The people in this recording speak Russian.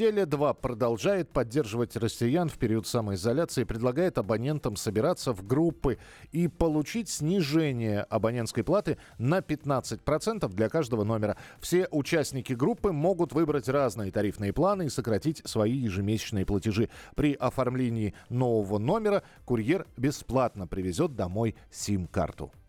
Теле2 продолжает поддерживать россиян в период самоизоляции, предлагает абонентам собираться в группы и получить снижение абонентской платы на 15% для каждого номера. Все участники группы могут выбрать разные тарифные планы и сократить свои ежемесячные платежи. При оформлении нового номера курьер бесплатно привезет домой сим-карту.